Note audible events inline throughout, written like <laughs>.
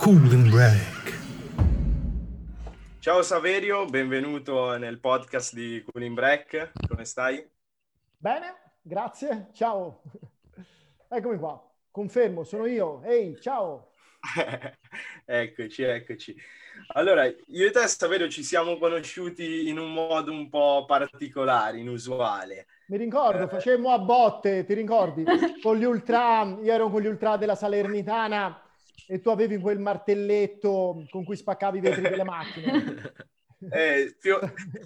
Cooling Break. Ciao Saverio, benvenuto nel podcast di Cooling Break. Come stai? Bene, grazie. Ciao. Eccomi qua. Confermo, sono io. Ehi, ciao. <laughs> eccoci, eccoci. Allora, io e te, Saverio, ci siamo conosciuti in un modo un po' particolare, inusuale. Mi ricordo, eh... facemmo a botte, ti ricordi? Con gli ultra, io ero con gli ultra della Salernitana e tu avevi quel martelletto con cui spaccavi i vetri delle macchine. <laughs> Eh, più,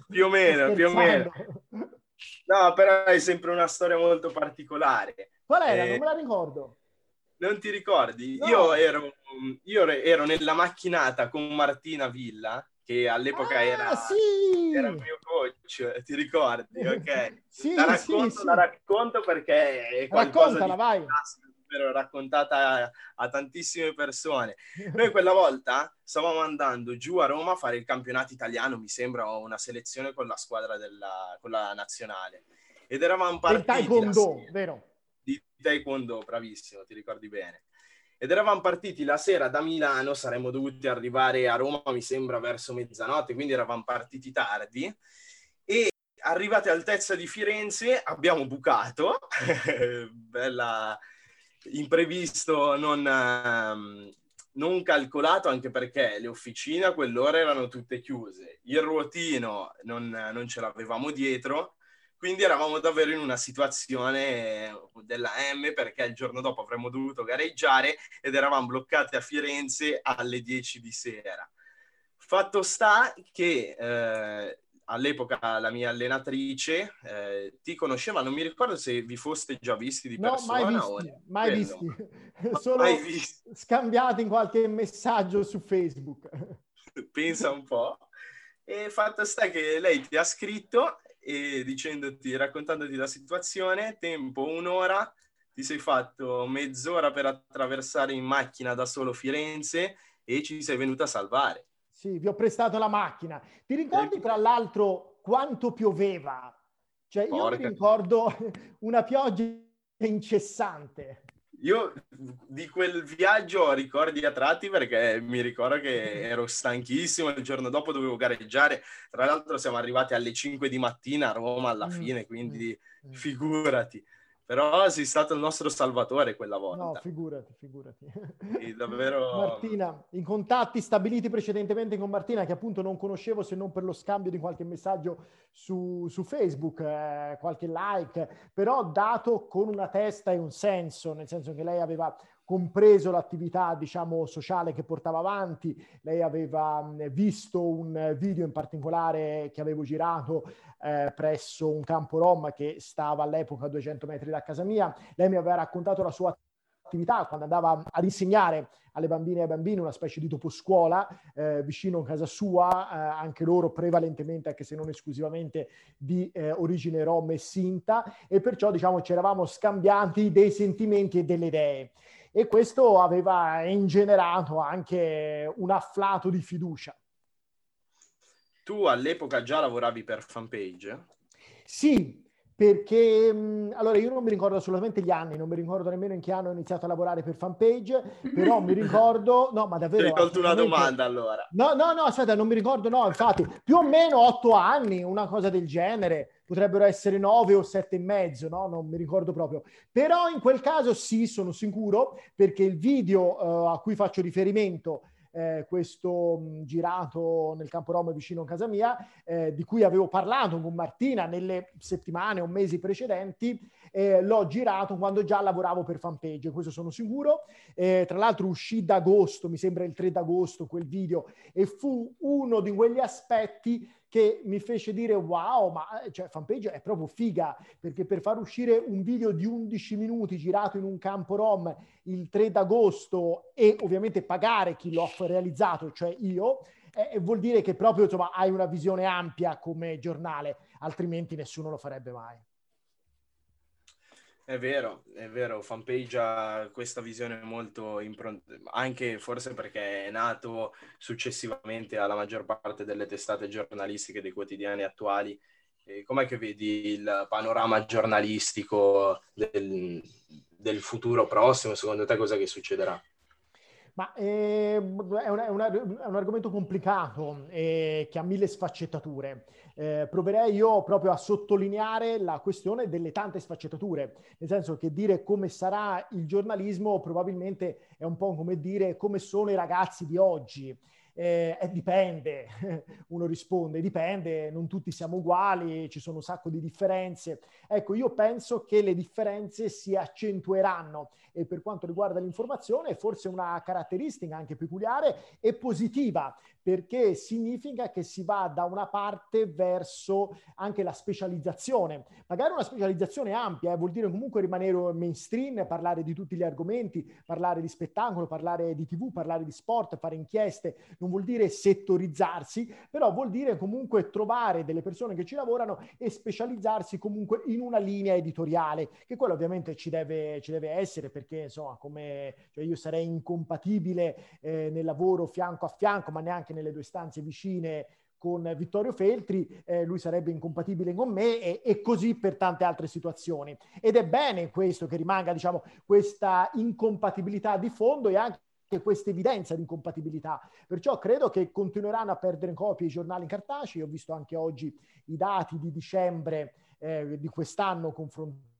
più o meno, più o meno. No, però è sempre una storia molto particolare. Qual era? Eh... Non me la ricordo. Non ti ricordi? No. Io, ero, io, ero, nella macchinata con Martina Villa, che all'epoca ah, era, sì. era, il mio coach, ti ricordi? Ok. <laughs> sì, la racconto, sì, la racconto perché è qualcosa Raccontala, di vai. L'ho raccontata a, a, tantissime persone. <laughs> Noi quella volta stavamo andando giù a Roma a fare il campionato italiano, mi sembra, o una selezione con la squadra della con la nazionale. Ed eravamo partiti... Il taekwondo, vero? Di taekwondo, bravissimo, ti ricordi bene. Ed eravamo partiti la sera da Milano, saremmo dovuti arrivare a Roma, mi sembra, verso mezzanotte, quindi eravamo partiti tardi. E arrivati all'altezza di Firenze abbiamo bucato, <laughs> bella imprevisto, non, um, non calcolato, anche perché le officine a quell'ora erano tutte chiuse. Il ruotino non, non ce l'avevamo dietro quindi eravamo davvero in una situazione della M perché il giorno dopo avremmo dovuto gareggiare ed eravamo bloccati a Firenze alle 10 di sera. Fatto sta che eh, all'epoca la mia allenatrice eh, ti conosceva, non mi ricordo se vi foste già visti di no, persona. Mai visti, o... mai visti. <laughs> <laughs> solo mai visti. scambiati in qualche messaggio su Facebook. <laughs> Pensa un po'. E fatto sta che lei ti ha scritto e dicendoti, raccontandoti la situazione, tempo un'ora, ti sei fatto mezz'ora per attraversare in macchina da solo Firenze e ci sei venuta a salvare. Sì, vi ho prestato la macchina. Ti ricordi tra l'altro quanto pioveva? Cioè io Porca. mi ricordo una pioggia incessante. Io di quel viaggio ho ricordi a tratti perché mi ricordo che ero stanchissimo, il giorno dopo dovevo gareggiare, tra l'altro siamo arrivati alle 5 di mattina a Roma alla mm, fine, quindi mm, mm. figurati. Però sei stato il nostro salvatore quella volta. No, figurati, figurati. E davvero... <laughs> Martina, in contatti stabiliti precedentemente con Martina, che appunto non conoscevo se non per lo scambio di qualche messaggio su, su Facebook, eh, qualche like, però dato con una testa e un senso, nel senso che lei aveva compreso l'attività, diciamo, sociale che portava avanti. Lei aveva visto un video in particolare che avevo girato eh, presso un campo Rom che stava all'epoca a 200 metri da casa mia. Lei mi aveva raccontato la sua attività quando andava ad insegnare alle bambine e ai bambini una specie di doposcuola eh, vicino a casa sua, eh, anche loro prevalentemente, anche se non esclusivamente, di eh, origine rom e sinta, e perciò diciamo ci eravamo scambiati dei sentimenti e delle idee e questo aveva ingenerato anche un afflato di fiducia. Tu all'epoca già lavoravi per fanpage? Sì, perché allora io non mi ricordo assolutamente gli anni, non mi ricordo nemmeno in che anno ho iniziato a lavorare per fanpage, però mi <laughs> ricordo, no, ma davvero. Ti tolto una domanda allora. No, no, no, aspetta, non mi ricordo, no, infatti, più o meno otto anni, una cosa del genere potrebbero essere nove o sette e mezzo, no? Non mi ricordo proprio. Però in quel caso sì, sono sicuro, perché il video uh, a cui faccio riferimento eh, questo mh, girato nel campo Roma vicino a casa mia, eh, di cui avevo parlato con Martina nelle settimane o mesi precedenti, eh, l'ho girato quando già lavoravo per fanpage, questo sono sicuro. Tra l'altro uscì d'agosto, mi sembra il 3 d'agosto quel video, e fu uno di quegli aspetti che mi fece dire wow, ma eh, cioè, fanpage è proprio figa, perché per far uscire un video di 11 minuti girato in un campo rom il 3 d'agosto e ovviamente pagare chi l'ho realizzato, cioè io, eh, vuol dire che proprio insomma, hai una visione ampia come giornale, altrimenti nessuno lo farebbe mai. È vero, è vero, Fanpage ha questa visione molto impronta, anche forse perché è nato successivamente alla maggior parte delle testate giornalistiche dei quotidiani attuali. Com'è che vedi il panorama giornalistico del, del futuro prossimo? Secondo te cosa che succederà? Ma eh, è, un, è, una, è, un, argomento complicato eh, che ha mille sfaccettature. Eh, proverei io proprio a sottolineare la questione delle tante sfaccettature, nel senso che dire come sarà il giornalismo probabilmente è un po' come dire come sono i ragazzi di oggi eh, eh, dipende, <laughs> uno risponde, dipende, non tutti siamo uguali, ci sono un sacco di differenze. Ecco, io penso che le differenze si accentueranno e per quanto riguarda l'informazione forse una caratteristica anche peculiare e positiva perché significa che si va da una parte verso anche la specializzazione, magari una specializzazione ampia, eh, vuol dire comunque rimanere mainstream, parlare di tutti gli argomenti, parlare di spettacolo, parlare di tv, parlare di sport, fare inchieste, non vuol dire settorizzarsi, però vuol dire comunque trovare delle persone che ci lavorano e specializzarsi comunque in una linea editoriale, che quello ovviamente ci deve, ci deve essere perché insomma come cioè io sarei incompatibile eh, nel lavoro fianco a fianco, ma neanche nelle due stanze vicine con Vittorio Feltri, eh, lui sarebbe incompatibile con me e, e, così per tante altre situazioni. Ed è bene questo che rimanga, diciamo, questa incompatibilità di fondo e anche questa evidenza di incompatibilità. Perciò credo che continueranno a perdere in copia i giornali cartacei. Ho visto anche oggi i dati di dicembre eh, di quest'anno confrontati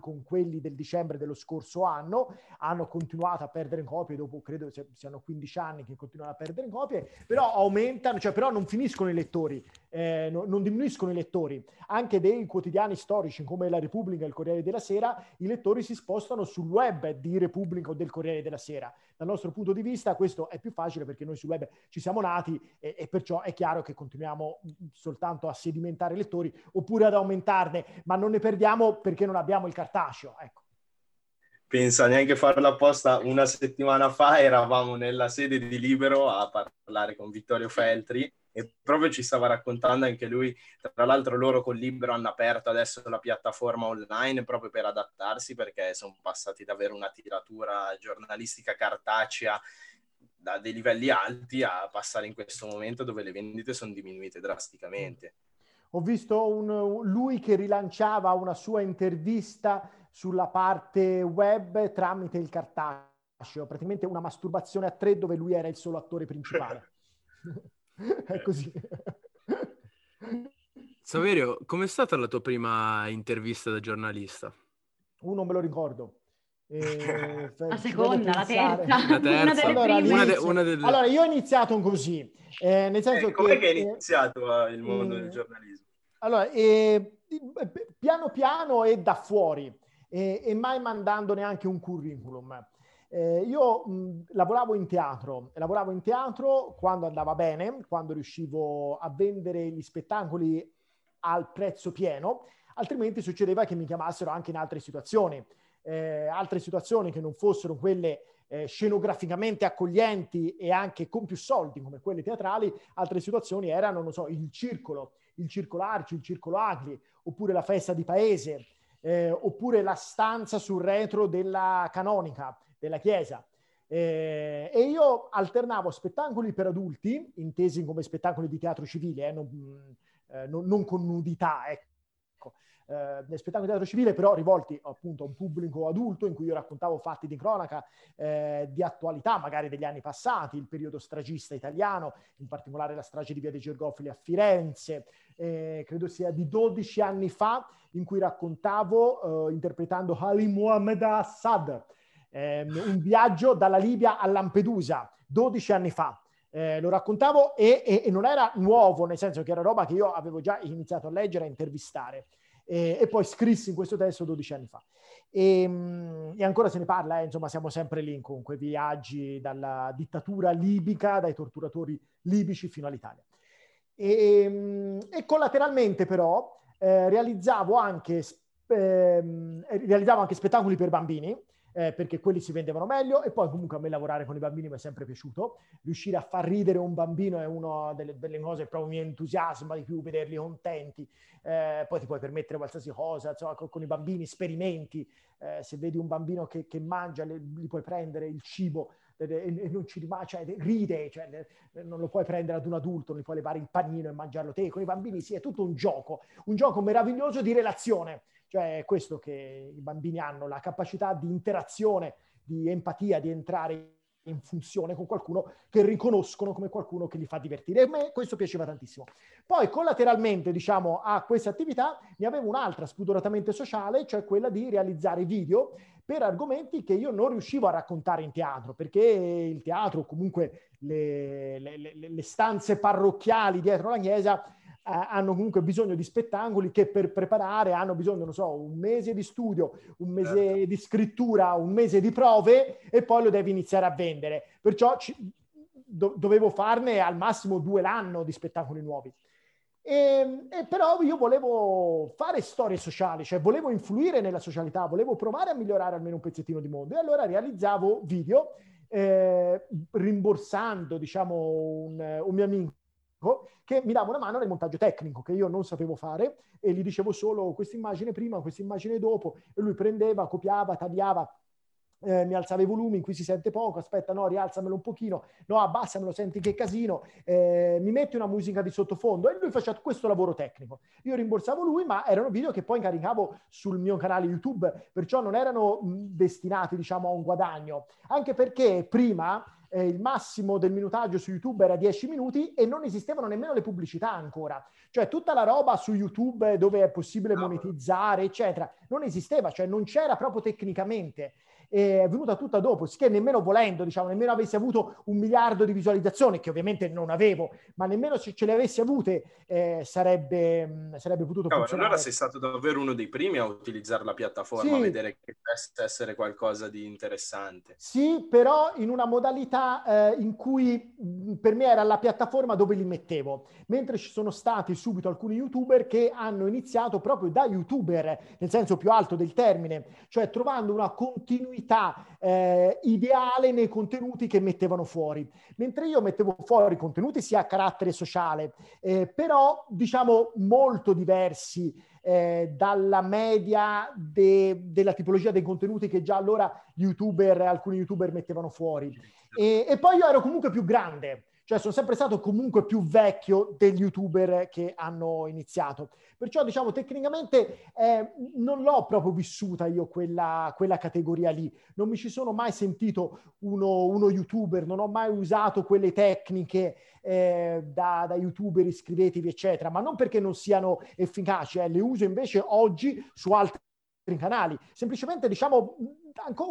con quelli del dicembre dello scorso anno, hanno continuato a perdere in copie, dopo credo siano 15 anni che continuano a perdere in copie, però aumentano, cioè però non finiscono i lettori, eh, no, non diminuiscono i lettori. Anche dei quotidiani storici come la Repubblica e il Corriere della Sera, i lettori si spostano sul web di Repubblica o del Corriere della Sera. Dal nostro punto di vista questo è più facile perché noi sul web ci siamo nati e, e perciò è chiaro che continuiamo soltanto a sedimentare lettori oppure ad aumentarne, ma non ne perdiamo perché non abbiamo il cartaceo. Ecco pensa neanche farla apposta una settimana fa eravamo nella sede di Libero a parlare con Vittorio Feltri e proprio ci stava raccontando anche lui, tra l'altro loro con Libero hanno aperto adesso la piattaforma online proprio per adattarsi perché sono passati da avere una tiratura giornalistica cartacea da dei livelli alti a passare in questo momento dove le vendite sono diminuite drasticamente. Ho visto un, lui che rilanciava una sua intervista sulla parte web tramite il cartaceo, praticamente una masturbazione a tre dove lui era il solo attore principale. <laughs> <laughs> È così. Saverio, com'è stata la tua prima intervista da giornalista? Uno non me lo ricordo. <laughs> Eh, la seconda, la terza, la terza. Una allora, una de, una delle... allora, io ho iniziato così, eh, nel senso eh, che... Come che hai iniziato eh, il mondo del giornalismo? Allora, eh, piano piano e da fuori e, e mai mandando neanche un curriculum. Eh, io mh, lavoravo in teatro, lavoravo in teatro quando andava bene, quando riuscivo a vendere gli spettacoli al prezzo pieno, altrimenti succedeva che mi chiamassero anche in altre situazioni, eh, altre situazioni che non fossero quelle eh, scenograficamente accoglienti e anche con più soldi come quelle teatrali, altre situazioni erano, non so, il circolo, il circolo Arci, il circolo Agli, oppure la festa di paese, eh, oppure la stanza sul retro della canonica, della chiesa. Eh, e io alternavo spettacoli per adulti, intesi come spettacoli di teatro civile, eh, non, eh, non, non, con nudità, ecco. Eh, spettacoli di teatro civile però rivolti appunto a un pubblico adulto in cui io raccontavo fatti di cronaca eh, di attualità, magari degli anni passati, il periodo stragista italiano, in particolare la strage di Via dei Gergofili a Firenze, eh, credo sia di 12 anni fa, in cui raccontavo, eh, interpretando Ali Mohamed Assad, ehm, un viaggio dalla Libia a Lampedusa, 12 anni fa. Eh, lo raccontavo e, e, e, non era nuovo, nel senso che era roba che io avevo già iniziato a leggere e intervistare. E, e, poi scrissi in questo testo 12 anni fa. E, e ancora se ne parla, eh, insomma, siamo sempre lì con quei viaggi dalla dittatura libica, dai torturatori libici fino all'Italia. E, ehm, e collateralmente però eh, realizzavo, anche, eh, realizzavo anche spettacoli per bambini, eh, perché quelli si vendevano meglio e poi comunque a me lavorare con i bambini mi è sempre piaciuto. Riuscire a far ridere un bambino è una delle, delle cose che proprio mi entusiasma di più, vederli contenti. Eh, poi ti puoi permettere qualsiasi cosa, insomma, con, con i bambini sperimenti. Eh, se vedi un bambino che, che mangia, gli puoi prendere il cibo e non ci rimane, cioè ride, cioè, non lo puoi prendere ad un adulto, non gli puoi levare il panino e mangiarlo te. Con i bambini sì, è tutto un gioco, un gioco meraviglioso di relazione. Cioè è questo che i bambini hanno, la capacità di interazione, di empatia, di entrare in funzione con qualcuno che riconoscono come qualcuno che li fa divertire. A me questo piaceva tantissimo. Poi collateralmente, diciamo, a questa attività ne avevo un'altra spudoratamente sociale, cioè quella di realizzare video per argomenti che io non riuscivo a raccontare in teatro, perché il teatro, comunque le, le, le, le stanze parrocchiali dietro la chiesa, hanno comunque bisogno di spettacoli che per preparare hanno bisogno, non so, un mese di studio, un mese certo. di scrittura, un mese di prove e poi lo devi iniziare a vendere. Perciò ci, do, dovevo farne al massimo due l'anno di spettacoli nuovi. E, e, però io volevo fare storie sociali, cioè volevo influire nella socialità, volevo provare a migliorare almeno un pezzettino di mondo e allora realizzavo video eh, rimborsando, diciamo, un, un mio amico che mi dava una mano nel montaggio tecnico che io non sapevo fare e gli dicevo solo questa immagine prima, questa immagine dopo e lui prendeva, copiava, tagliava eh, mi alzava i volumi, in cui si sente poco, aspetta, no, rialzamelo un pochino, no, abbassamelo, senti che casino, eh, mi metti una musica di sottofondo e lui faceva questo lavoro tecnico. Io rimborsavo lui, ma erano video che poi caricavo sul mio canale YouTube, perciò non erano destinati, diciamo, a un guadagno, anche perché prima eh, il massimo del minutaggio su YouTube era 10 minuti e non esistevano nemmeno le pubblicità ancora. Cioè tutta la roba su YouTube dove è possibile monetizzare, eccetera, non esisteva, cioè non c'era proprio tecnicamente è venuta tutta dopo, che nemmeno volendo, diciamo, nemmeno avessi avuto un miliardo di visualizzazioni, che ovviamente non avevo, ma nemmeno se ce le avessi avute eh, sarebbe, sarebbe potuto funzionare. Allora sei stato davvero uno dei primi a utilizzare la piattaforma, sì. a vedere che potesse essere qualcosa di interessante. Sì, però in una modalità eh, in cui per me era la piattaforma dove li mettevo, mentre ci sono stati subito alcuni youtuber che hanno iniziato proprio da youtuber, nel senso più alto del termine, cioè trovando una continuità continuità eh, ideale nei contenuti che mettevano fuori. Mentre io mettevo fuori contenuti sia a carattere sociale, eh, però diciamo molto diversi eh, dalla media de, della tipologia dei contenuti che già allora youtuber, alcuni youtuber mettevano fuori. E, e poi io ero comunque più grande, cioè sono sempre stato comunque più vecchio degli youtuber che hanno iniziato. Perciò diciamo tecnicamente eh, non l'ho proprio vissuta io quella, quella, categoria lì, non mi ci sono mai sentito uno, uno youtuber, non ho mai usato quelle tecniche eh, da, da, youtuber, iscrivetevi eccetera, ma non perché non siano efficaci, eh, le uso invece oggi su altri canali, semplicemente diciamo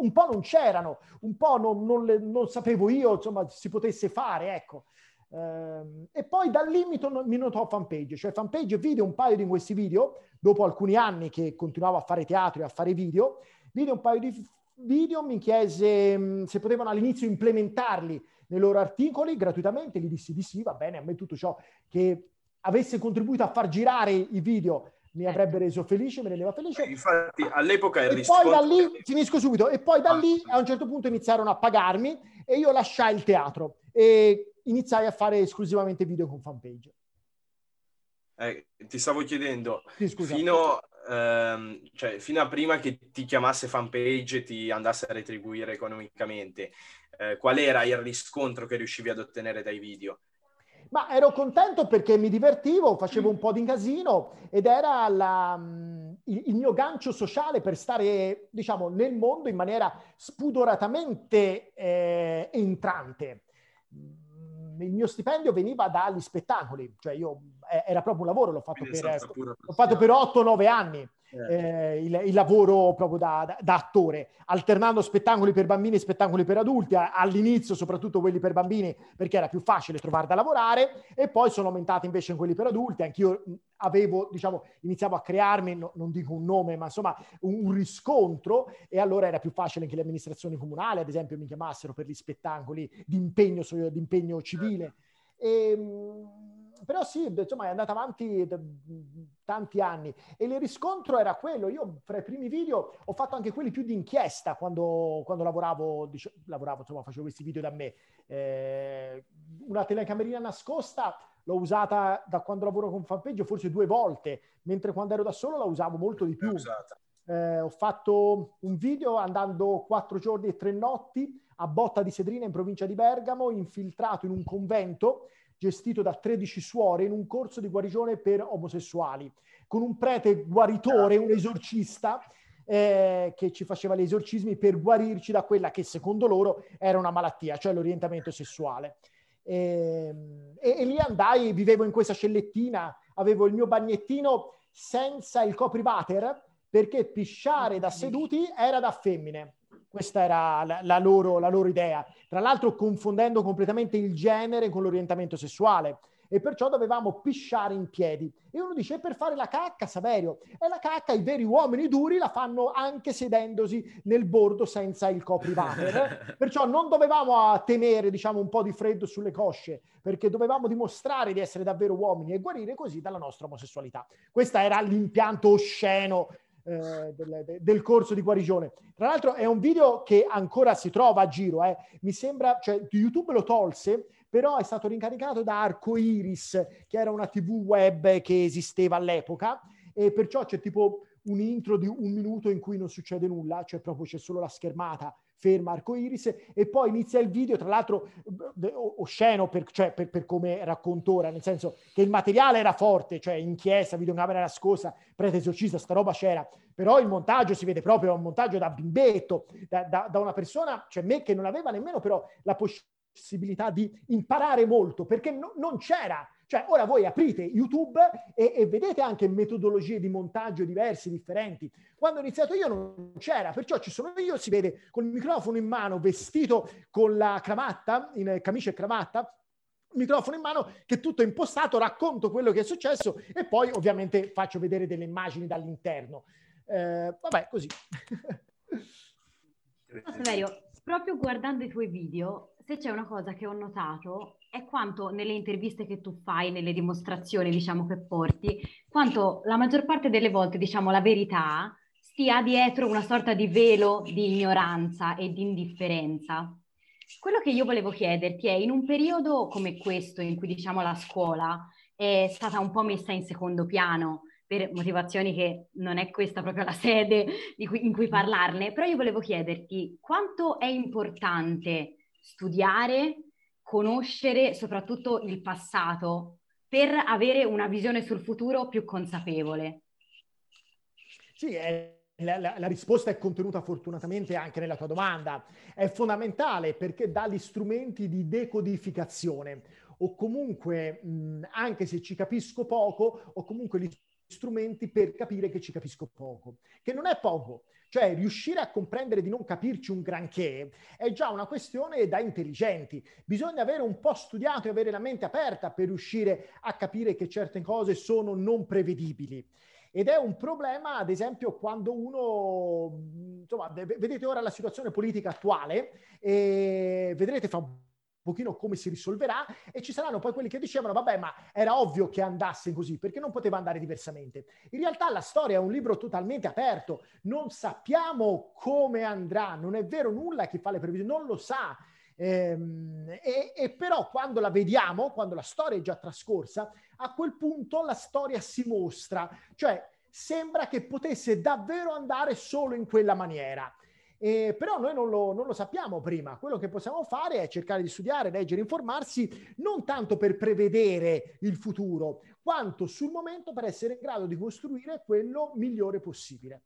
un po' non c'erano, un po' non, non, le, non sapevo io, insomma, si potesse fare, ecco. Uh, e poi da lì mi, to- mi notò fanpage, cioè fanpage vide un paio di questi video, dopo alcuni anni che continuavo a fare teatro e a fare video, vide un paio di video, mi chiese mm, se potevano all'inizio implementarli nei loro articoli gratuitamente, gli dissi di sì, va bene, a me tutto ciò che avesse contribuito a far girare i video mi ecco. avrebbe reso felice, mi rendeva felice. Eh, infatti all'epoca il e poi da lì, finisco subito, e poi da lì a un certo punto iniziarono a pagarmi e io lasciai il teatro e iniziai a fare esclusivamente video con fanpage. Eh, ti stavo chiedendo, sì, fino, ehm, cioè, fino, a prima che ti chiamasse fanpage e ti andasse a retribuire economicamente, eh, qual era il riscontro che riuscivi ad ottenere dai video? Ma ero contento perché mi divertivo, facevo un po' di casino ed era la, mm, il, il, mio gancio sociale per stare, diciamo, nel mondo in maniera spudoratamente eh, entrante. Mm, il mio stipendio veniva dagli spettacoli, cioè io eh, era proprio un lavoro, l'ho fatto, per, l'ho fatto per 8-9 anni. Eh, il, il, lavoro proprio da, da, da, attore, alternando spettacoli per bambini e spettacoli per adulti, all'inizio soprattutto quelli per bambini perché era più facile trovare da lavorare e poi sono aumentati invece in quelli per adulti, anch'io avevo, diciamo, iniziavo a crearmi, no, non dico un nome, ma insomma un, un, riscontro e allora era più facile che le amministrazioni comunali, ad esempio, mi chiamassero per gli spettacoli di impegno, di impegno civile. E, ehm, però sì, insomma è andata avanti tanti anni e il riscontro era quello. Io fra i primi video ho fatto anche quelli più di inchiesta quando, quando lavoravo, dice, lavoravo, insomma facevo questi video da me. Eh, una telecamerina nascosta l'ho usata da quando lavoro con fanpage forse due volte, mentre quando ero da solo la usavo molto di più. Eh, ho fatto un video andando quattro giorni e tre notti a Botta di Sedrina in provincia di Bergamo, infiltrato in un convento gestito da 13 suore in un corso di guarigione per omosessuali, con un prete guaritore, un esorcista, eh, che ci faceva gli esorcismi per guarirci da quella che secondo loro era una malattia, cioè l'orientamento sessuale. E, ehm, e, e lì andai, vivevo in questa cellettina, avevo il mio bagnettino senza il coprivater perché pisciare da seduti era da femmine. Questa era la, la, loro, la loro idea. Tra l'altro confondendo completamente il genere con l'orientamento sessuale e perciò dovevamo pisciare in piedi. E uno dice, per fare la cacca, Saverio, e la cacca i veri uomini duri la fanno anche sedendosi nel bordo senza il coprivater. <laughs> perciò non dovevamo temere, diciamo, un po' di freddo sulle cosce, perché dovevamo dimostrare di essere davvero uomini e guarire così dalla nostra omosessualità. Questo era l'impianto osceno eh, del, del, corso di guarigione. Tra l'altro è un video che ancora si trova a giro, eh. mi sembra, cioè YouTube lo tolse, però è stato rincaricato da Arcoiris, che era una TV web che esisteva all'epoca, e perciò c'è tipo un intro di un minuto in cui non succede nulla, cioè proprio c'è solo la schermata ferma arcoiris e poi inizia il video, tra l'altro osceno per, cioè, per, per come raccontora, nel senso che il materiale era forte, cioè in chiesa, videocamera nascosta, prete esorcista, sta roba c'era, però il montaggio si vede proprio, un montaggio da bimbetto, da, da, da una persona, cioè me che non aveva nemmeno però la possibilità di imparare molto, perché no, non c'era cioè, ora voi aprite YouTube e, e, vedete anche metodologie di montaggio diverse, differenti. Quando ho iniziato io non c'era, perciò ci sono io, si vede col microfono in mano, vestito con la cravatta, in camicia e cravatta, microfono in mano, che tutto è impostato, racconto quello che è successo e poi ovviamente faccio vedere delle immagini dall'interno. Eh, vabbè, così. Saverio, proprio guardando i tuoi video, se c'è una cosa che ho notato è quanto nelle interviste che tu fai, nelle dimostrazioni, diciamo, che porti, quanto la maggior parte delle volte, diciamo, la verità stia dietro una sorta di velo di ignoranza e di indifferenza. Quello che io volevo chiederti è, in un periodo come questo, in cui, diciamo, la scuola è stata un po' messa in secondo piano, per motivazioni che non è questa proprio la sede cui, in cui parlarne, però io volevo chiederti quanto è importante studiare conoscere soprattutto il passato per avere una visione sul futuro più consapevole? Sì, è, la, la, la, risposta è contenuta fortunatamente anche nella tua domanda. È fondamentale perché dà gli strumenti di decodificazione o comunque, mh, anche se ci capisco poco, o comunque gli strumenti per capire che ci capisco poco, che non è poco. Cioè, riuscire a comprendere di non capirci un granché è già una questione da intelligenti. Bisogna avere un po' studiato e avere la mente aperta per riuscire a capire che certe cose sono non prevedibili. Ed è un problema, ad esempio, quando uno, insomma, vedete ora la situazione politica attuale e vedrete fa pochino come si risolverà e ci saranno poi quelli che dicevano vabbè ma era ovvio che andasse così perché non poteva andare diversamente. In realtà la storia è un libro totalmente aperto, non sappiamo come andrà, non è vero nulla chi fa le previsioni, non lo sa. Ehm, e, e, però quando la vediamo, quando la storia è già trascorsa, a quel punto la storia si mostra, cioè sembra che potesse davvero andare solo in quella maniera. Eh, però noi non lo, non lo, sappiamo prima. Quello che possiamo fare è cercare di studiare, leggere, informarsi, non tanto per prevedere il futuro, quanto sul momento per essere in grado di costruire quello migliore possibile.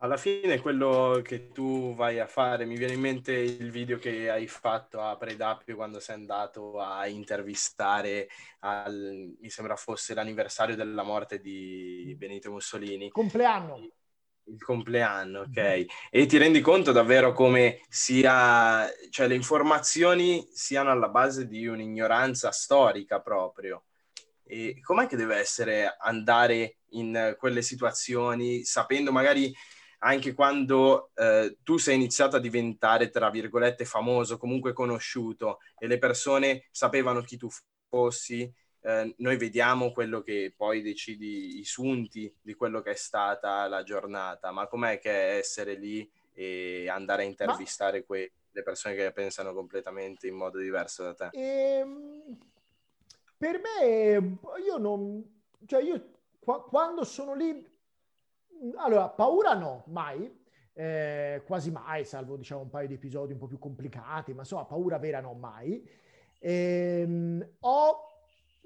Alla fine quello che tu vai a fare, mi viene in mente il video che hai fatto a Predapio quando sei andato a intervistare, al, mi sembra fosse l'anniversario della morte di Benito Mussolini. Compleanno il compleanno, ok? Mm-hmm. E ti rendi conto davvero come sia, cioè le informazioni siano alla base di un'ignoranza storica proprio. E com'è che deve essere andare in quelle situazioni sapendo magari anche quando eh, tu sei iniziato a diventare, tra virgolette, famoso, comunque conosciuto e le persone sapevano chi tu fossi, eh, noi vediamo quello che poi decidi, i sunti di quello che è stata la giornata, ma com'è che è essere lì e andare a intervistare ma... que- le persone che pensano completamente in modo diverso da te? Ehm, per me, io non... Cioè io qua- quando sono lì... Allora, paura no, mai. Eh, quasi mai, salvo diciamo un paio di episodi un po' più complicati, ma insomma paura vera no mai. Eh, ho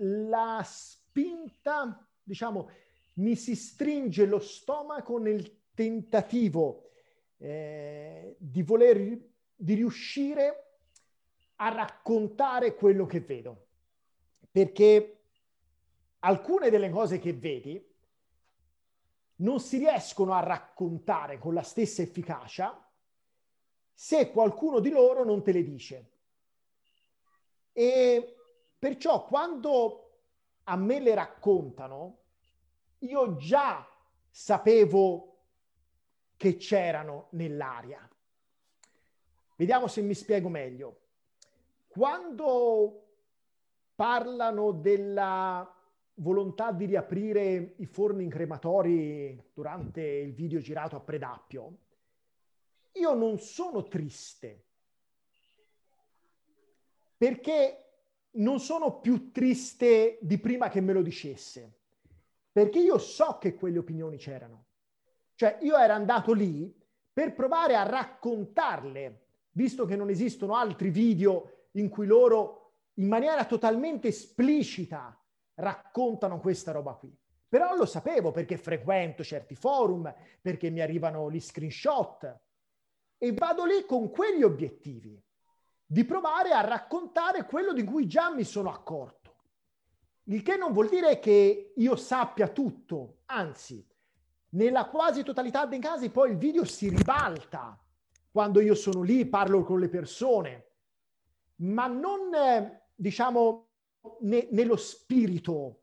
la spinta, diciamo, mi si stringe lo stomaco nel tentativo eh, di voler, di riuscire a raccontare quello che vedo. Perché alcune delle cose che vedi non si riescono a raccontare con la stessa efficacia se qualcuno di loro non te le dice. E perciò quando a me le raccontano, io già sapevo che c'erano nell'aria. Vediamo se mi spiego meglio. Quando parlano della volontà di riaprire i forni crematori durante il video girato a Predappio, io non sono triste perché non sono più triste di prima che me lo dicesse, perché io so che quelle opinioni c'erano. Cioè io ero andato lì per provare a raccontarle, visto che non esistono altri video in cui loro in maniera totalmente esplicita raccontano questa roba qui. Però lo sapevo perché frequento certi forum, perché mi arrivano gli screenshot e vado lì con quegli obiettivi di provare a raccontare quello di cui già mi sono accorto. Il che non vuol dire che io sappia tutto, anzi, nella quasi totalità dei casi poi il video si ribalta quando io sono lì, parlo con le persone, ma non, eh, diciamo, ne, nello spirito,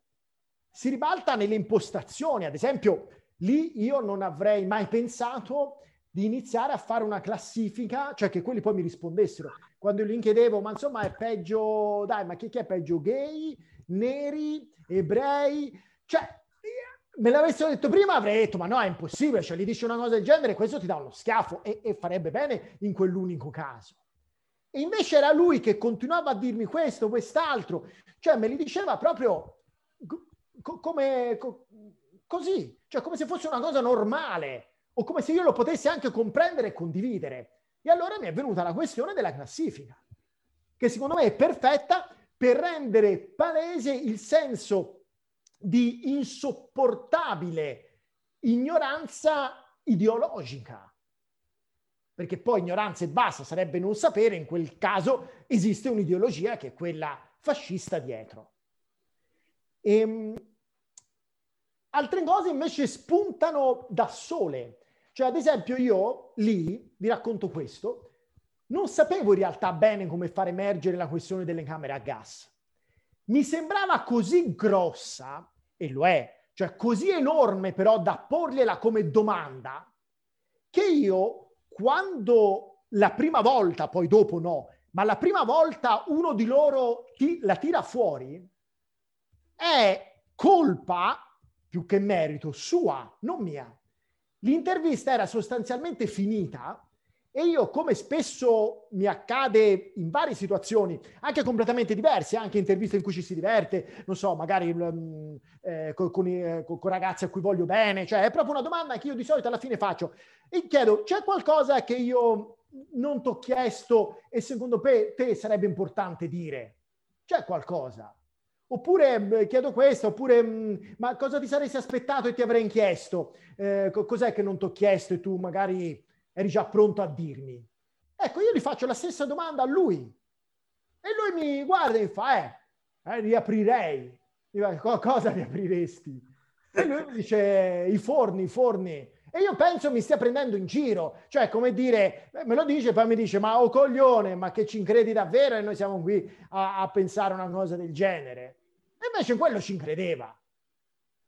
si ribalta nelle impostazioni. Ad esempio, lì io non avrei mai pensato di iniziare a fare una classifica, cioè che quelli poi mi rispondessero. Quando gli chiedevo, ma insomma è peggio, dai, ma chi, chi è peggio? Gay, neri, ebrei? Cioè, me l'avessero detto prima avrei detto, ma no, è impossibile, cioè gli dici una cosa del genere, questo ti dà uno schiaffo e, e farebbe bene in quell'unico caso. E invece era lui che continuava a dirmi questo, quest'altro, cioè me li diceva proprio co- come co- così, cioè come se fosse una cosa normale o come se io lo potessi anche comprendere e condividere. E allora mi è venuta la questione della classifica, che secondo me è perfetta per rendere palese il senso di insopportabile ignoranza ideologica. Perché poi ignoranza e basta sarebbe non sapere, in quel caso esiste un'ideologia che è quella fascista dietro. E, ehm, altre cose invece spuntano da sole. Cioè, ad esempio, io lì, vi racconto questo, non sapevo in realtà bene come far emergere la questione delle camere a gas. Mi sembrava così grossa, e lo è, cioè così enorme però da porgliela come domanda, che io quando la prima volta, poi dopo no, ma la prima volta uno di loro ti, la tira fuori, è colpa più che merito sua, non mia. L'intervista era sostanzialmente finita e io, come spesso mi accade in varie situazioni, anche completamente diverse, anche interviste in cui ci si diverte, non so, magari um, eh, con, con, eh, con, ragazzi a cui voglio bene, cioè è proprio una domanda che io di solito alla fine faccio e chiedo, c'è qualcosa che io non ti ho chiesto e secondo te sarebbe importante dire? C'è qualcosa? Oppure chiedo questo, oppure mh, ma cosa ti saresti aspettato e ti avrei chiesto? Eh, cos'è che non ti ho chiesto e tu magari eri già pronto a dirmi? Ecco, io gli faccio la stessa domanda a lui. E lui mi guarda e mi fa, eh, eh riaprirei. Io, cosa riapriresti? E lui mi dice, i forni, i forni. E io penso mi stia prendendo in giro, cioè come dire, me lo dice, poi mi dice, ma oh coglione, ma che ci incredi davvero e noi siamo qui a, a pensare una cosa del genere? E invece quello ci incredeva.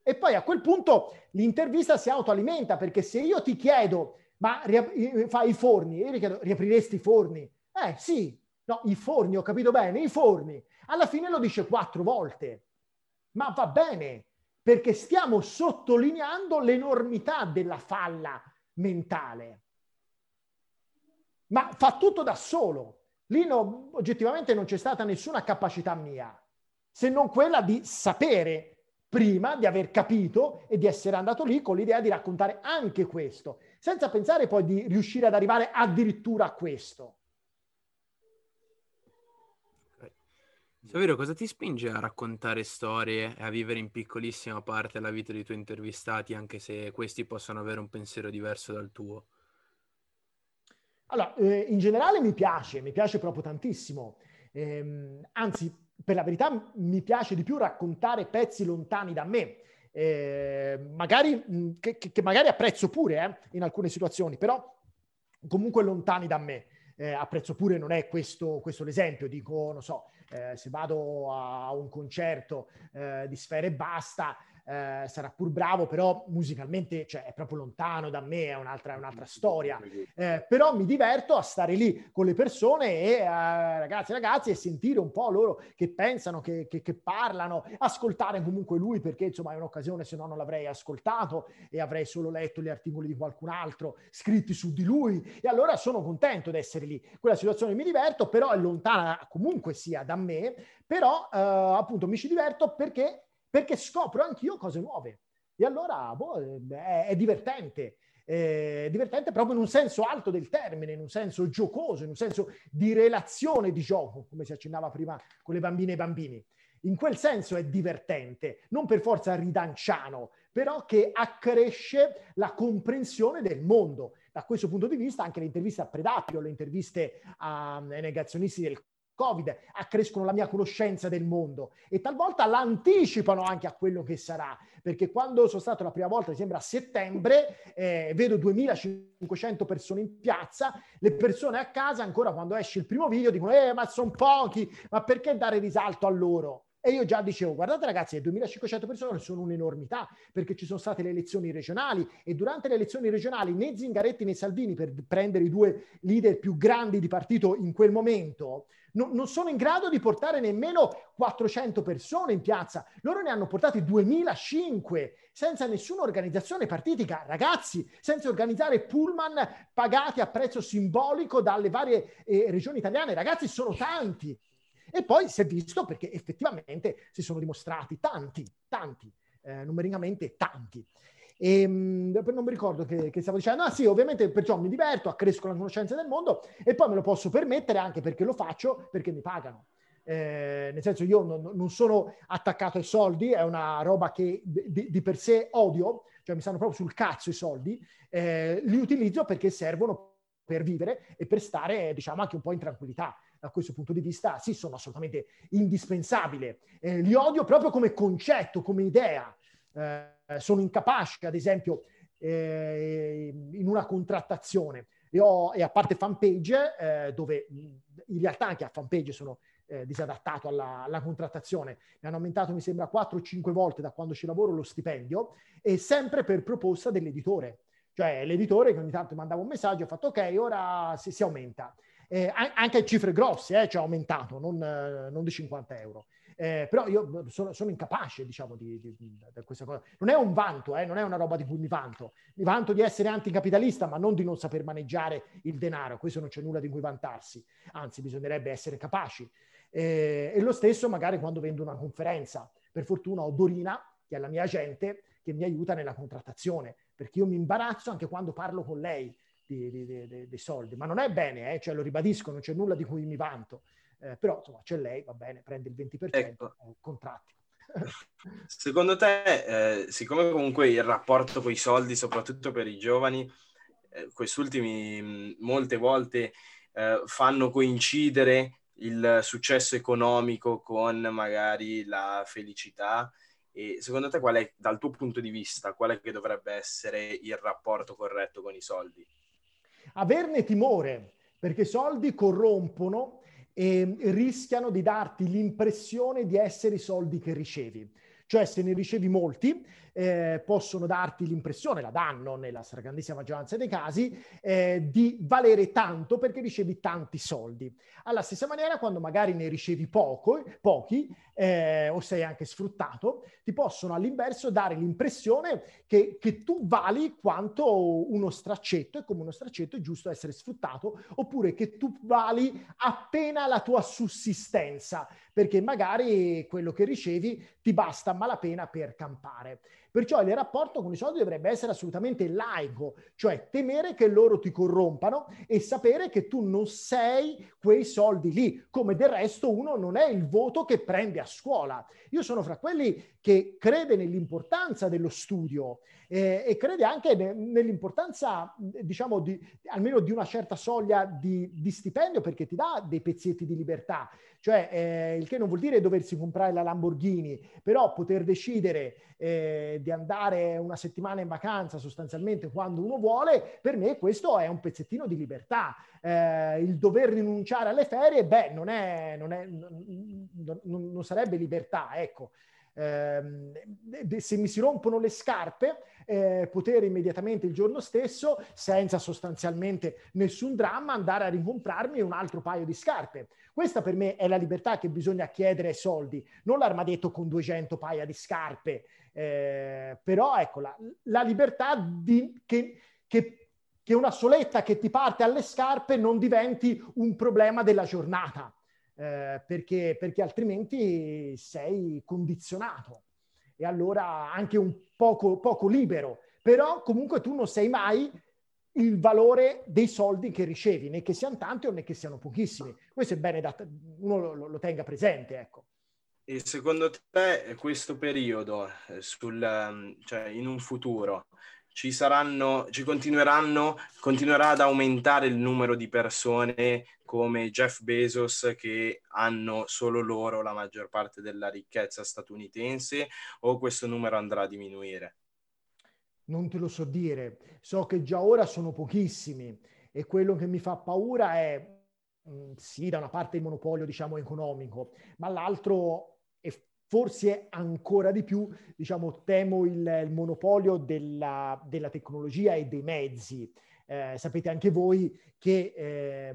E poi a quel punto l'intervista si autoalimenta perché se io ti chiedo, ma riap- fai i forni, io ti chiedo, riapriresti i forni? Eh sì, no, i forni, ho capito bene, i forni. Alla fine lo dice quattro volte, ma va bene, perché stiamo sottolineando l'enormità della falla mentale. Ma fa tutto da solo. Lì no, oggettivamente non c'è stata nessuna capacità mia, se non quella di sapere prima di aver capito e di essere andato lì con l'idea di raccontare anche questo, senza pensare poi di riuscire ad arrivare addirittura a questo. Saverio, cosa ti spinge a raccontare storie e a vivere in piccolissima parte la vita dei tuoi intervistati, anche se questi possono avere un pensiero diverso dal tuo? Allora, eh, in generale mi piace, mi piace proprio tantissimo. Eh, anzi, per la verità mi piace di più raccontare pezzi lontani da me. Eh, magari, che, che, magari apprezzo pure eh, in alcune situazioni, però comunque lontani da me. Eh, apprezzo pure, non è questo, questo l'esempio, dico, non so, eh, se vado a un concerto eh, di Sfere Basta, eh, sarà pur bravo, però musicalmente cioè, è proprio lontano da me, è un'altra, è un'altra storia. Eh, però mi diverto a stare lì con le persone e eh, ragazzi e ragazzi e sentire un po' loro che pensano, che, che, che, parlano, ascoltare comunque lui perché insomma è un'occasione, se no non l'avrei ascoltato e avrei solo letto gli articoli di qualcun altro scritti su di lui e allora sono contento di essere lì. Quella situazione mi diverto, però è lontana comunque sia da me, però eh, appunto mi ci diverto perché perché scopro anch'io cose nuove. E allora boh, è, è divertente. È divertente proprio in un senso alto del termine, in un senso giocoso, in un senso di relazione di gioco, come si accennava prima con le bambine e i bambini. In quel senso è divertente, non per forza ridanciano, però che accresce la comprensione del mondo. Da questo punto di vista anche le interviste a Predatrio, le interviste ai negazionisti del Covid, accrescono la mia conoscenza del mondo e talvolta l'anticipano anche a quello che sarà, perché quando sono stato la prima volta, mi sembra a settembre, eh, vedo 2500 persone in piazza, le persone a casa ancora quando esce il primo video dicono eh ma sono pochi, ma perché dare risalto a loro? E io già dicevo, guardate ragazzi, le 2500 persone sono un'enormità, perché ci sono state le elezioni regionali e durante le elezioni regionali né Zingaretti né Salvini, per prendere i due leader più grandi di partito in quel momento, no, non sono in grado di portare nemmeno 400 persone in piazza. Loro ne hanno portati 2005 senza nessuna organizzazione partitica. Ragazzi, senza organizzare pullman pagati a prezzo simbolico dalle varie eh, regioni italiane. Ragazzi, sono tanti. E poi si è visto perché effettivamente si sono dimostrati tanti, tanti, eh, numericamente tanti. E, ehm, non mi ricordo che, che, stavo dicendo. Ah sì, ovviamente perciò mi diverto, accresco la conoscenza del mondo e poi me lo posso permettere anche perché lo faccio, perché mi pagano. Eh, nel senso io non, non, sono attaccato ai soldi, è una roba che di, di, per sé odio, cioè mi stanno proprio sul cazzo i soldi, eh, li utilizzo perché servono per vivere e per stare, diciamo, anche un po' in tranquillità da questo punto di vista, sì, sono assolutamente indispensabili. Eh, li odio proprio come concetto, come idea. Eh, sono incapace, ad esempio, eh, in una contrattazione. E, ho, e a parte fanpage, eh, dove in realtà anche a fanpage sono eh, disadattato alla, alla, contrattazione. Mi hanno aumentato, mi sembra, 4 o 5 volte da quando ci lavoro lo stipendio e sempre per proposta dell'editore. Cioè l'editore che ogni tanto mandava un messaggio ha fatto ok, ora si, si aumenta eh, anche cifre grosse, eh, cioè aumentato, non, eh, non, di 50 euro. Eh, però io sono, sono incapace, diciamo, di, di, di, questa cosa. Non è un vanto, eh, non è una roba di cui mi vanto. Mi vanto di essere anticapitalista, ma non di non saper maneggiare il denaro. Questo non c'è nulla di cui vantarsi. Anzi, bisognerebbe essere capaci. Eh, e lo stesso magari quando vendo una conferenza. Per fortuna ho Dorina, che è la mia agente, che mi aiuta nella contrattazione, perché io mi imbarazzo anche quando parlo con lei di, di, di, di soldi, ma non è bene, eh? cioè, lo ribadisco, non c'è nulla di cui mi vanto, eh, però insomma c'è lei, va bene, prende il 20%, ecco. eh, contratti. <laughs> Secondo te, eh, siccome comunque il rapporto con i soldi, soprattutto per i giovani, eh, quest'ultimi molte volte eh, fanno coincidere il successo economico con magari la felicità, e secondo te qual è, dal tuo punto di vista, qual è che dovrebbe essere il rapporto corretto con i soldi? Averne timore, perché i soldi corrompono e rischiano di darti l'impressione di essere i soldi che ricevi. Cioè, se ne ricevi molti, eh, possono darti l'impressione, la danno nella stragrandissima maggioranza dei casi, eh, di valere tanto perché ricevi tanti soldi. Alla stessa maniera, quando magari ne ricevi poco, pochi eh, o sei anche sfruttato, ti possono all'inverso dare l'impressione che, che, tu vali quanto uno straccetto e come uno straccetto è giusto essere sfruttato, oppure che tu vali appena la tua sussistenza, perché magari quello che ricevi ti basta malapena per campare. Perciò il rapporto con i soldi dovrebbe essere assolutamente laico, cioè temere che loro ti corrompano e sapere che tu non sei quei soldi lì, come del resto uno non è il voto che prende a scuola. Io sono fra quelli che crede nell'importanza dello studio eh, e crede anche ne, nell'importanza, diciamo, di, almeno di una certa soglia di, di, stipendio perché ti dà dei pezzetti di libertà. Cioè, eh, il che non vuol dire doversi comprare la Lamborghini, però poter decidere eh, di andare una settimana in vacanza sostanzialmente quando uno vuole, per me questo è un pezzettino di libertà. Eh, il dover rinunciare alle ferie, beh, non, è, non, è, non, non sarebbe libertà, ecco eh, se mi si rompono le scarpe, eh, poter immediatamente il giorno stesso, senza sostanzialmente nessun dramma, andare a ricomprarmi un altro paio di scarpe. Questa per me è la libertà che bisogna chiedere ai soldi, non l'armadetto con 200 paia di scarpe, eh, però ecco la, la libertà di, che, che, che una soletta che ti parte alle scarpe non diventi un problema della giornata eh, perché, perché altrimenti sei condizionato e allora anche un poco, poco libero. Però comunque tu non sei mai il valore dei soldi che ricevi, né che siano tanti o né che siano pochissimi. Questo è bene da uno lo, lo tenga presente, ecco. E secondo te questo periodo, eh, sul, cioè in un futuro, ci saranno, ci continueranno, continuerà ad aumentare il numero di persone come Jeff Bezos che hanno solo loro la maggior parte della ricchezza statunitense o questo numero andrà a diminuire? Non te lo so dire, so che già ora sono pochissimi e quello che mi fa paura è mm, sì, da una parte il monopolio diciamo economico, ma l'altro forse ancora di più, diciamo, temo il, il monopolio della, della, tecnologia e dei mezzi. Eh, sapete anche voi che eh,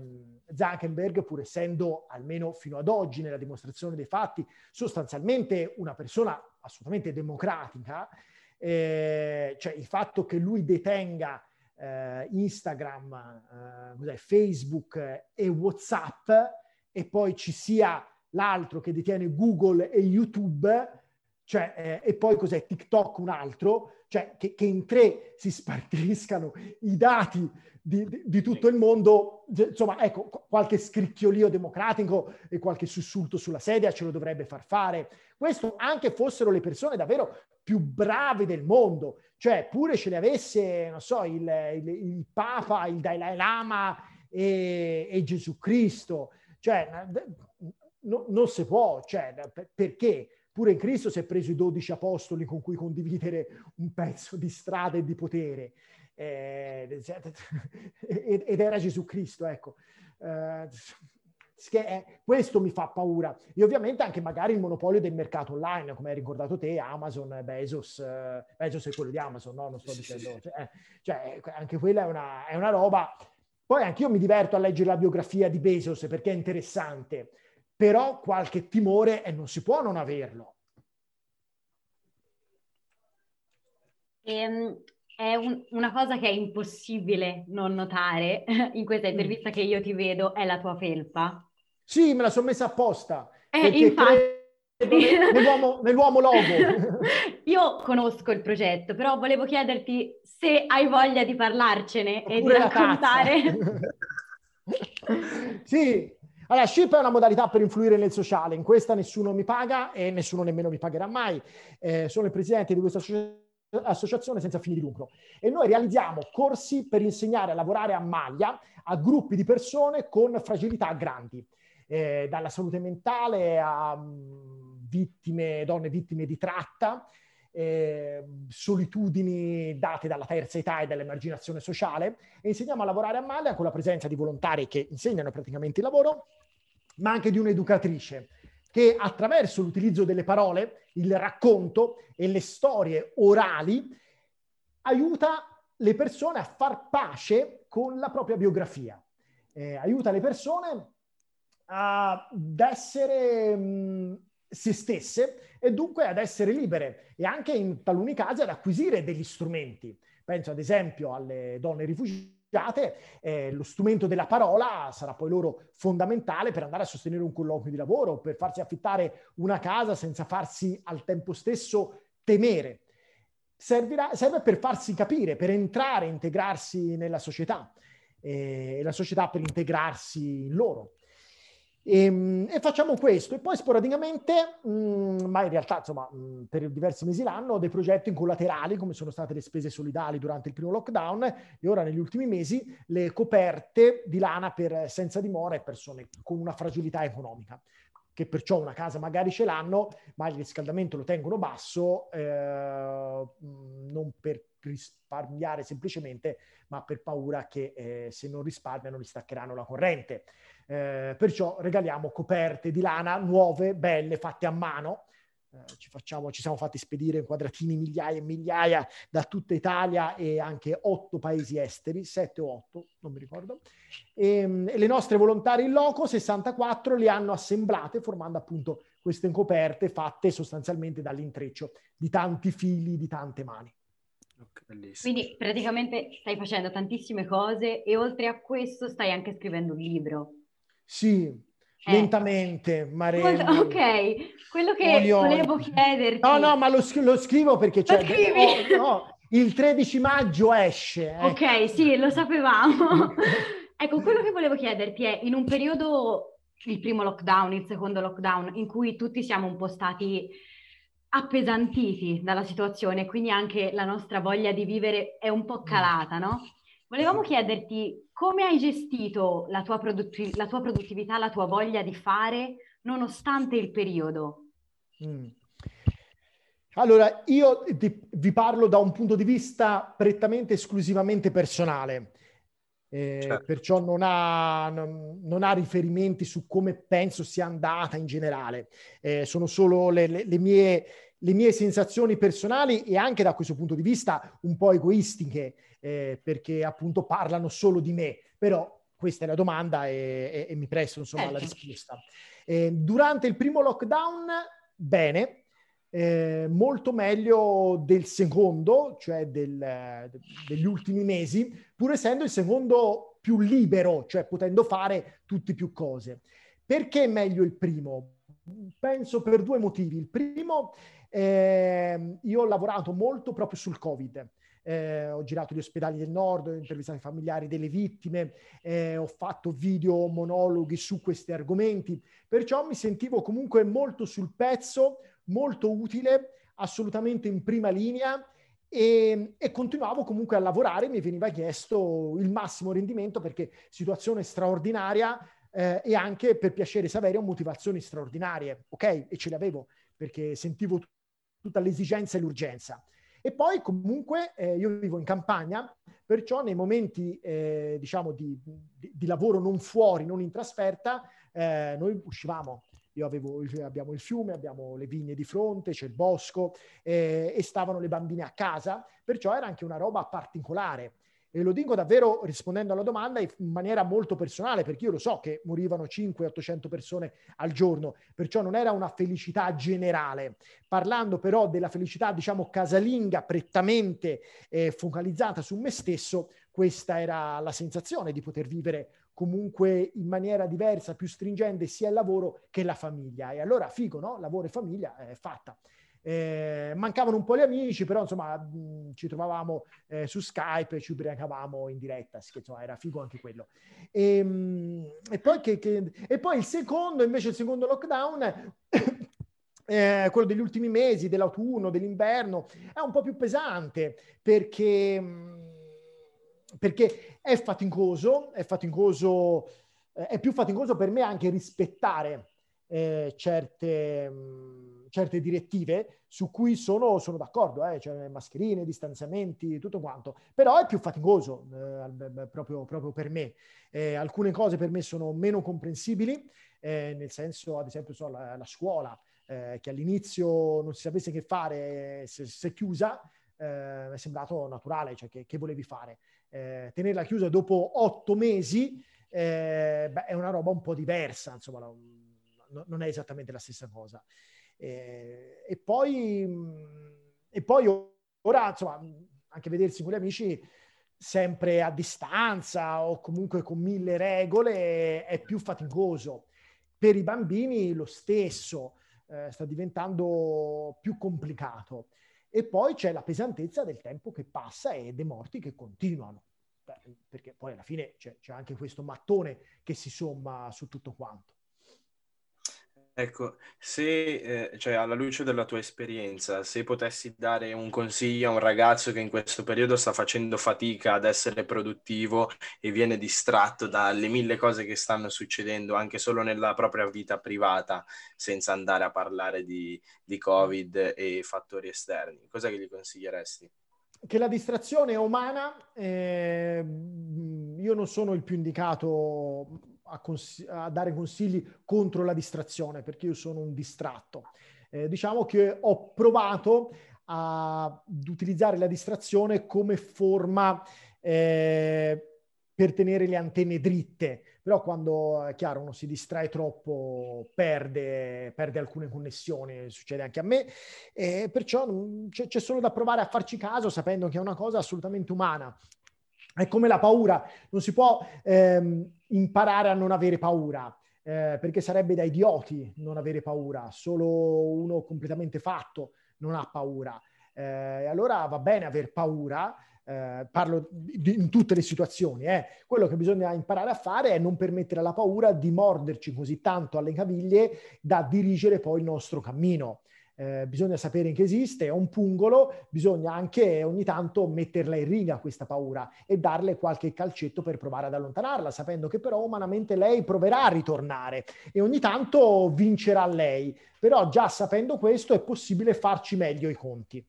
Zuckerberg, pur essendo almeno fino ad oggi nella dimostrazione dei fatti, sostanzialmente una persona assolutamente democratica, eh, cioè il fatto che lui detenga eh, Instagram, eh, Facebook e WhatsApp e poi ci sia l'altro che detiene Google e YouTube, cioè, eh, e poi cos'è? TikTok un altro, cioè che, che in tre si spartiscano i dati di, di, di, tutto il mondo, insomma, ecco, qualche scricchiolio democratico e qualche sussulto sulla sedia ce lo dovrebbe far fare. Questo anche fossero le persone davvero più brave del mondo, cioè pure ce le avesse, non so, il, il, il Papa, il Dalai Lama e, e Gesù Cristo, cioè no, non si può, cioè, perché? Pure in Cristo si è preso i dodici apostoli con cui condividere un pezzo di strada e di potere. Eh, <laughs> ed era Gesù Cristo, ecco. Eh, questo mi fa paura. E ovviamente anche magari il monopolio del mercato online, come hai ricordato te, Amazon, Bezos, eh, Bezos è quello di Amazon, no? Non sto sì, dicendo... Sì. Cioè, cioè, anche quella è una, è una roba... Poi anche io mi diverto a leggere la biografia di Bezos perché è interessante però qualche timore e non si può non averlo. Ehm, è un, una cosa che è impossibile non notare <laughs> in questa mm. intervista che io ti vedo, è la tua felpa. Sì, me la sono messa apposta. Eh, infatti. Nell'uomo, nell'uomo logo. <laughs> Io conosco il progetto, però volevo chiederti se hai voglia di parlarcene Oppure e di raccontare. <laughs> sì, allora, SHIP è una modalità per influire nel sociale, in questa nessuno mi paga e nessuno nemmeno mi pagherà mai. Eh, sono il presidente di questa associazione senza fini di lucro. E noi realizziamo corsi per insegnare a lavorare a maglia a gruppi di persone con fragilità grandi, eh, dalla salute mentale a mm, vittime, donne vittime di tratta, eh, solitudini date dalla terza età e dall'emarginazione sociale e insegniamo a lavorare a maglia con la presenza di volontari che insegnano praticamente il lavoro ma anche di un'educatrice che attraverso l'utilizzo delle parole, il racconto e le storie orali aiuta le persone a far pace con la propria biografia, eh, aiuta le persone ad essere mh, se stesse e dunque ad essere libere e anche in taluni casi ad acquisire degli strumenti. Penso ad esempio alle donne rifugiate eh, lo strumento della parola sarà poi loro fondamentale per andare a sostenere un colloquio di lavoro, per farsi affittare una casa senza farsi al tempo stesso temere. Servirà, serve per farsi capire, per entrare, integrarsi nella società eh, e la società per integrarsi in loro. E, ehm, e, facciamo questo e poi sporadicamente, mh, mm, ma in realtà insomma mh, mm, per diversi mesi l'anno, dei progetti in collaterali come sono state le spese solidali durante il primo lockdown e ora negli ultimi mesi le coperte di lana per senza dimora e persone con una fragilità economica che perciò una casa magari ce l'hanno, ma il riscaldamento lo tengono basso, eh, mm, non per risparmiare semplicemente, ma per paura che eh, se non risparmiano li staccheranno la corrente. Eh, perciò regaliamo coperte di lana nuove, belle, fatte a mano. Eh, ci, facciamo, ci siamo fatti spedire in quadratini migliaia e migliaia da tutta Italia e anche otto paesi esteri, sette o otto, non mi ricordo. E, ehm, e le nostre volontarie in loco, 64, le hanno assemblate formando appunto queste coperte fatte sostanzialmente dall'intreccio di tanti fili, di tante mani. Quindi praticamente stai facendo tantissime cose e oltre a questo stai anche scrivendo un libro. Sì, eh. lentamente, Marelli. Ok, quello che Voglio... volevo chiederti. No, no, ma lo, lo scrivo perché c'è... Cioè, oh, no, il 13 maggio esce. Ecco. Ok, sì, lo sapevamo. <laughs> ecco, quello che volevo chiederti è, in un periodo, il primo lockdown, il secondo lockdown, in cui tutti siamo un po' stati appesantiti dalla situazione, quindi anche la nostra voglia di vivere è un po' calata, no? Volevamo chiederti come hai gestito la tua, produttiv- la tua produttività, la tua voglia di fare nonostante il periodo. Mm. Allora, io ti, vi parlo da un punto di vista prettamente esclusivamente personale, eh, certo. perciò non ha, non, non ha, riferimenti su come penso sia andata in generale, eh, sono solo le, le, le mie le mie sensazioni personali e anche da questo punto di vista un po' egoistiche, eh, perché appunto parlano solo di me, però questa è la domanda e, e, e mi presto insomma alla certo. risposta. Eh, durante il primo lockdown, bene, eh, molto meglio del secondo, cioè del, degli ultimi mesi, pur essendo il secondo più libero, cioè potendo fare tutte più cose. Perché meglio il primo? Penso per due motivi. Il primo eh, io ho lavorato molto proprio sul Covid. Eh, ho girato gli ospedali del nord, ho intervistato i familiari delle vittime, eh, ho fatto video monologhi su questi argomenti, perciò mi sentivo comunque molto sul pezzo, molto utile, assolutamente in prima linea e, e, continuavo comunque a lavorare, mi veniva chiesto il massimo rendimento perché situazione straordinaria eh, e anche per piacere Saverio motivazioni straordinarie, ok? E ce le avevo perché sentivo tutta l'esigenza e l'urgenza. E poi comunque eh, io vivo in campagna, perciò nei momenti eh, diciamo di, di, di, lavoro non fuori, non in trasferta, eh, noi uscivamo. Io avevo, abbiamo il fiume, abbiamo le vigne di fronte, c'è il bosco eh, e stavano le bambine a casa, perciò era anche una roba particolare. E lo dico davvero rispondendo alla domanda in maniera molto personale, perché io lo so che morivano 500-800 persone al giorno, perciò non era una felicità generale. Parlando però della felicità, diciamo, casalinga, prettamente eh, focalizzata su me stesso, questa era la sensazione di poter vivere comunque in maniera diversa, più stringente sia il lavoro che la famiglia. E allora figo, no? Lavoro e famiglia è fatta. Eh, mancavano un po' gli amici, però insomma mh, ci trovavamo eh, su Skype e ci ubriacavamo in diretta, che insomma era figo anche quello. E, mh, e, poi, che, che, e poi il secondo, invece il secondo lockdown, <coughs> eh, quello degli ultimi mesi, dell'autunno, dell'inverno, è un po' più pesante perché, mh, perché è faticoso, è faticoso, eh, è più faticoso per me anche rispettare eh, certe certe direttive su cui sono, sono d'accordo, eh, cioè mascherine, distanziamenti, tutto quanto, però è più faticoso eh, proprio, proprio, per me. Eh, alcune cose per me sono meno comprensibili, eh, nel senso, ad esempio, so, la, la scuola, eh, che all'inizio non si sapesse che fare, se, se chiusa, eh, è sembrato naturale, cioè che, che volevi fare. tenerla chiusa dopo otto mesi beh, è una roba un po' diversa, insomma, non, non è esattamente la stessa cosa. Eh, e, poi, mm, e poi ora, insomma, anche vedersi con gli amici sempre a distanza o comunque con mille regole è più faticoso. Per i bambini lo stesso, eh, sta diventando più complicato. E poi c'è la pesantezza del tempo che passa e dei morti che continuano, perché poi alla fine c'è, c'è anche questo mattone che si somma su tutto quanto. Ecco, se, eh, cioè, alla luce della tua esperienza, se potessi dare un consiglio a un ragazzo che in questo periodo sta facendo fatica ad essere produttivo e viene distratto dalle mille cose che stanno succedendo anche solo nella propria vita privata, senza andare a parlare di, di Covid e fattori esterni, cosa che gli consiglieresti? Che la distrazione è umana, eh, io non sono il più indicato a, cons- a, dare consigli contro la distrazione, perché io sono un distratto. Eh, diciamo che ho provato ad utilizzare la distrazione come forma eh, per tenere le antenne dritte, però quando è chiaro uno si distrae troppo perde, perde alcune connessioni, succede anche a me, e perciò c'è, c'è solo da provare a farci caso sapendo che è una cosa assolutamente umana. È come la paura, non si può ehm, imparare a non avere paura, eh, perché sarebbe da idioti non avere paura, solo uno completamente fatto non ha paura. Eh, allora va bene aver paura, eh, parlo di, in tutte le situazioni, eh. quello che bisogna imparare a fare è non permettere alla paura di morderci così tanto alle caviglie da dirigere poi il nostro cammino eh, bisogna sapere che esiste, è un pungolo, bisogna anche ogni tanto metterla in riga questa paura e darle qualche calcetto per provare ad allontanarla, sapendo che però umanamente lei proverà a ritornare e ogni tanto vincerà lei. Però già sapendo questo è possibile farci meglio i conti.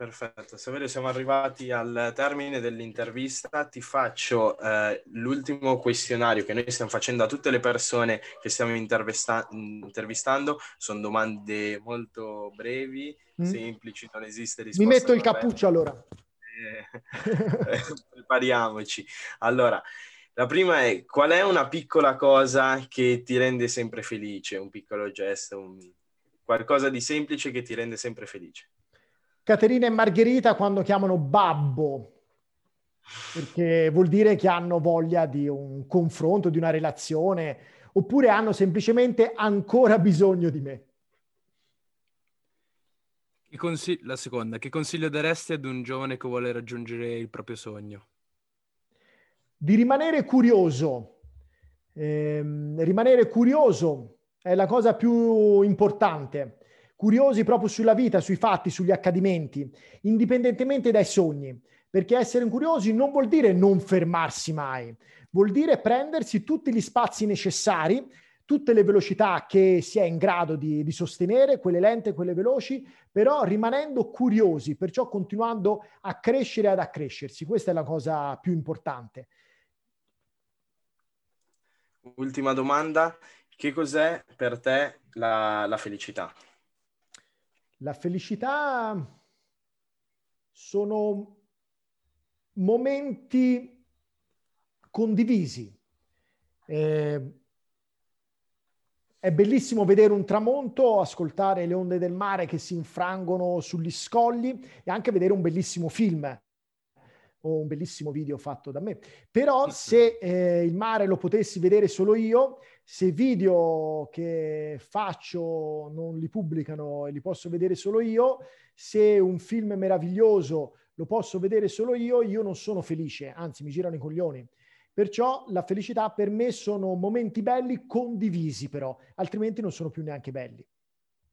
Perfetto, Saverio, siamo arrivati al termine dell'intervista. Ti faccio eh, l'ultimo questionario che noi stiamo facendo a tutte le persone che stiamo intervista- intervistando. Sono domande molto brevi, mm. semplici, non esiste risposta. Mi metto il cappuccio allora. Eh, <laughs> prepariamoci. Allora, la prima è qual è una piccola cosa che ti rende sempre felice? Un piccolo gesto, un... qualcosa di semplice che ti rende sempre felice. Caterina e Margherita quando chiamano babbo, perché vuol dire che hanno voglia di un confronto, di una relazione, oppure hanno semplicemente ancora bisogno di me. Consig- la seconda, che consiglio daresti ad un giovane che vuole raggiungere il proprio sogno? Di rimanere curioso. Eh, rimanere curioso è la cosa più importante curiosi proprio sulla vita, sui fatti, sugli accadimenti, indipendentemente dai sogni. Perché essere curiosi non vuol dire non fermarsi mai, vuol dire prendersi tutti gli spazi necessari, tutte le velocità che si è in grado di, di sostenere, quelle lente, quelle veloci, però rimanendo curiosi, perciò continuando a crescere e ad accrescersi. Questa è la cosa più importante. Ultima domanda, che cos'è per te la, la felicità? La felicità sono momenti condivisi. Eh, è bellissimo vedere un tramonto, ascoltare le onde del mare che si infrangono sugli scogli e anche vedere un bellissimo film o un bellissimo video fatto da me. Però se eh, il mare lo potessi vedere solo io, se video che faccio non li pubblicano e li posso vedere solo io, se un film meraviglioso lo posso vedere solo io, io non sono felice, anzi mi girano i coglioni. Perciò la felicità per me sono momenti belli condivisi però, altrimenti non sono più neanche belli.